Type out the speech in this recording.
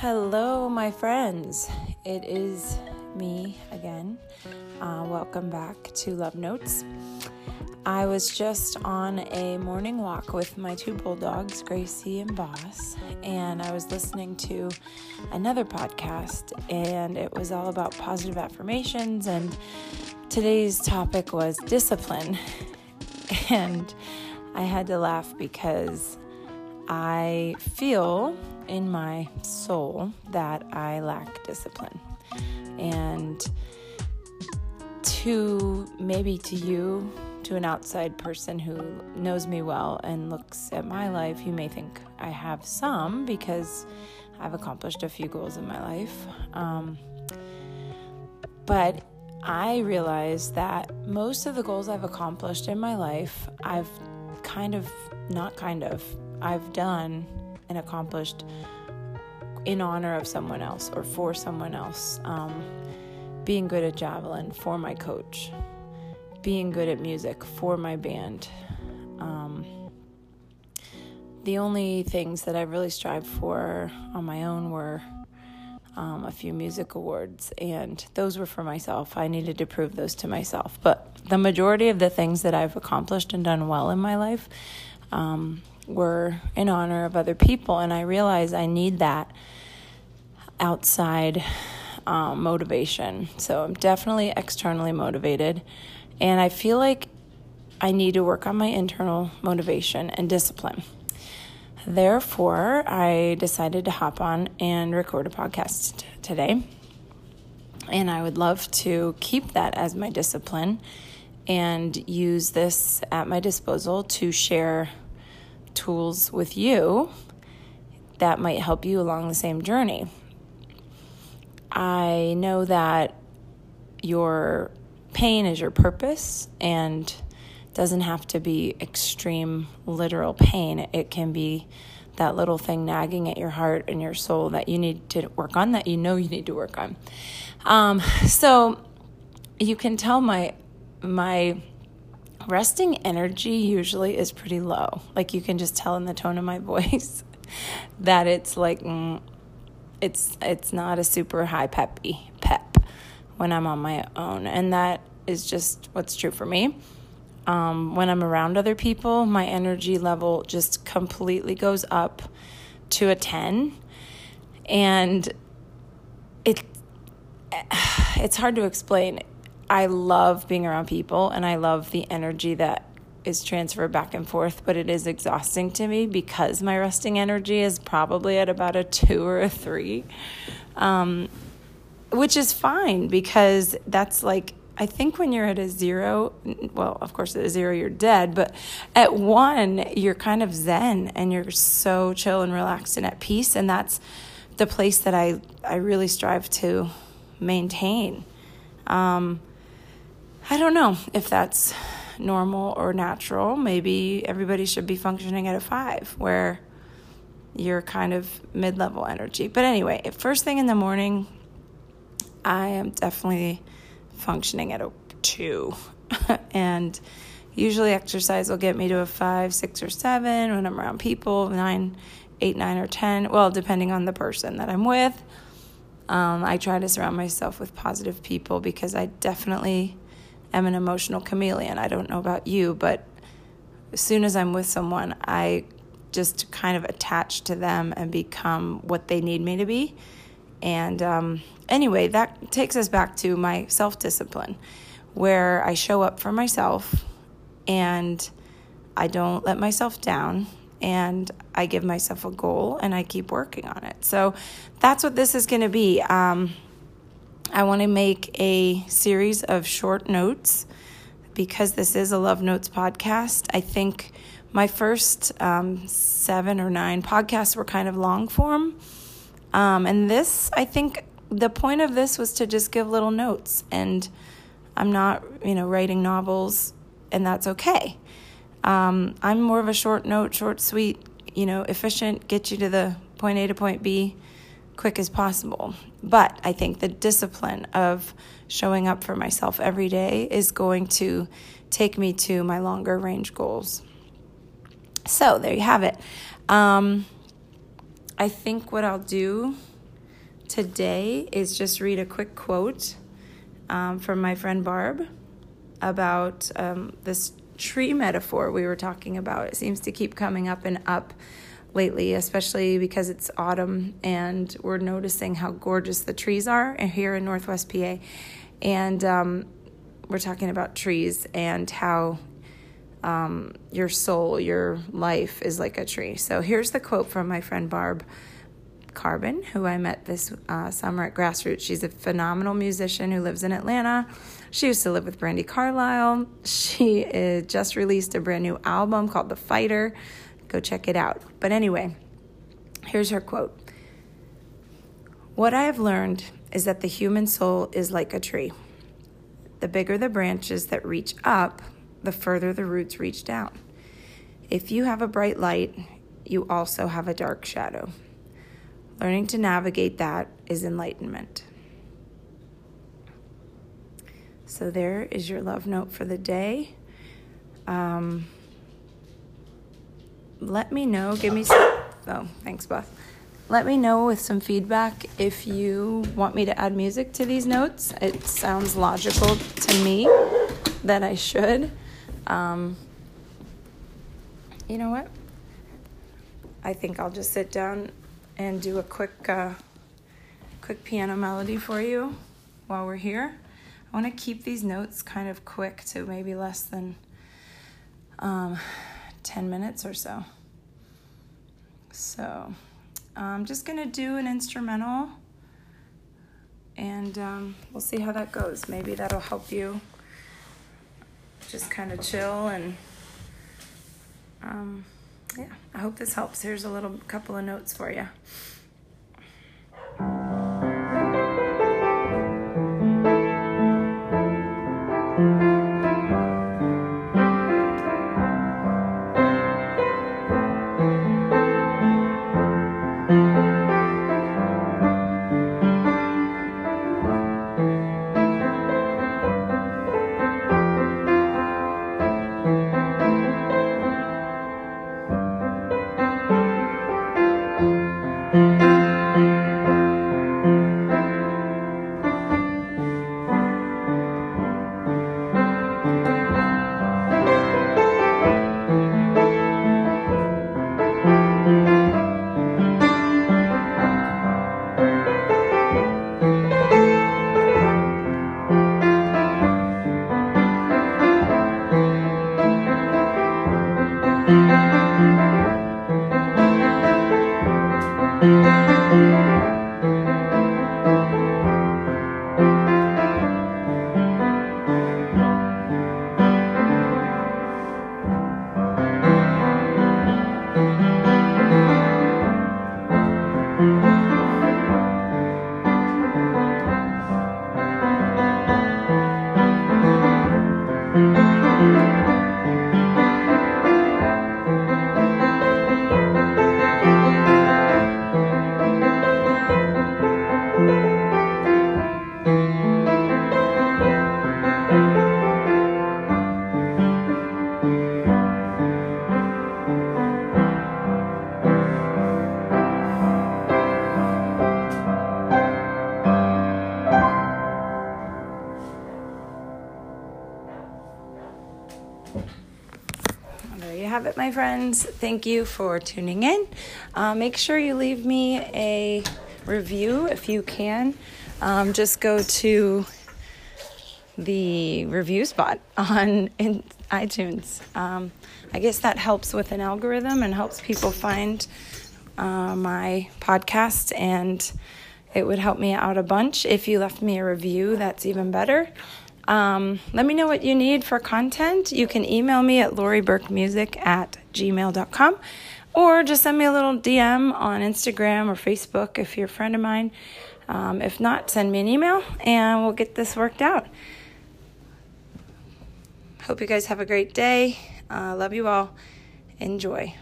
Hello, my friends. It is me again. Uh, welcome back to Love Notes. I was just on a morning walk with my two bulldogs, Gracie and Boss, and I was listening to another podcast, and it was all about positive affirmations. And today's topic was discipline. And I had to laugh because I feel in my soul that I lack discipline. And to maybe to you, to an outside person who knows me well and looks at my life, you may think I have some because I've accomplished a few goals in my life. Um, but I realize that most of the goals I've accomplished in my life, I've kind of, not kind of, I've done and accomplished in honor of someone else or for someone else. Um, being good at javelin for my coach, being good at music for my band. Um, the only things that I really strived for on my own were um, a few music awards, and those were for myself. I needed to prove those to myself. But the majority of the things that I've accomplished and done well in my life um, were in honor of other people, and I realize I need that outside um, motivation. So I'm definitely externally motivated, and I feel like I need to work on my internal motivation and discipline. Therefore, I decided to hop on and record a podcast today. And I would love to keep that as my discipline and use this at my disposal to share tools with you that might help you along the same journey. I know that your pain is your purpose and doesn't have to be extreme literal pain. It can be that little thing nagging at your heart and your soul that you need to work on, that you know you need to work on. Um, so you can tell my my resting energy usually is pretty low. Like you can just tell in the tone of my voice that it's like mm, it's it's not a super high peppy pep when I'm on my own, and that is just what's true for me. Um, when I'm around other people, my energy level just completely goes up to a 10. And it it's hard to explain. I love being around people and I love the energy that is transferred back and forth, but it is exhausting to me because my resting energy is probably at about a two or a three, um, which is fine because that's like I think when you're at a zero, well, of course, at a zero, you're dead, but at one, you're kind of zen and you're so chill and relaxed and at peace. And that's the place that I, I really strive to maintain. Um, I don't know if that's normal or natural. Maybe everybody should be functioning at a five where you're kind of mid level energy. But anyway, first thing in the morning, I am definitely functioning at a two. and usually exercise will get me to a five, six, or seven when I'm around people, nine, eight, nine, or 10. Well, depending on the person that I'm with. Um, I try to surround myself with positive people because I definitely am an emotional chameleon. I don't know about you, but as soon as I'm with someone, I just kind of attach to them and become what they need me to be. And um, anyway, that takes us back to my self discipline, where I show up for myself and I don't let myself down and I give myself a goal and I keep working on it. So that's what this is going to be. Um, I want to make a series of short notes because this is a Love Notes podcast. I think my first um, seven or nine podcasts were kind of long form. Um, and this, I think, the point of this was to just give little notes and i'm not you know writing novels and that's okay um, i'm more of a short note short sweet you know efficient get you to the point a to point b quick as possible. But i think the discipline of showing up for myself every day is going to take me to my longer range goals. So there you have it. Um, i think what i'll do today is just read a quick quote um, from my friend Barb about um, this tree metaphor we were talking about. It seems to keep coming up and up lately, especially because it's autumn and we're noticing how gorgeous the trees are here in Northwest PA. And um, we're talking about trees and how um, your soul, your life is like a tree. So here's the quote from my friend Barb Carbon, who I met this uh, summer at Grassroots. She's a phenomenal musician who lives in Atlanta. She used to live with Brandi Carlile. She uh, just released a brand new album called The Fighter. Go check it out. But anyway, here's her quote What I have learned is that the human soul is like a tree. The bigger the branches that reach up, the further the roots reach down. If you have a bright light, you also have a dark shadow. Learning to navigate that is enlightenment. So, there is your love note for the day. Um, let me know. Give me some. Oh, thanks, Beth. Let me know with some feedback if you want me to add music to these notes. It sounds logical to me that I should. Um, you know what? I think I'll just sit down and do a quick, uh, quick piano melody for you while we're here. I want to keep these notes kind of quick to maybe less than um, 10 minutes or so. So I'm just going to do an instrumental and um, we'll see how that goes. Maybe that'll help you just kind of chill and um, yeah, I hope this helps. Here's a little couple of notes for you. Have it, my friends. Thank you for tuning in. Uh, make sure you leave me a review if you can. Um, just go to the review spot on iTunes. Um, I guess that helps with an algorithm and helps people find uh, my podcast, and it would help me out a bunch if you left me a review. That's even better. Um, let me know what you need for content. You can email me at loriburkemusic at gmail.com or just send me a little DM on Instagram or Facebook if you're a friend of mine. Um, if not, send me an email and we'll get this worked out. Hope you guys have a great day. Uh, love you all. Enjoy.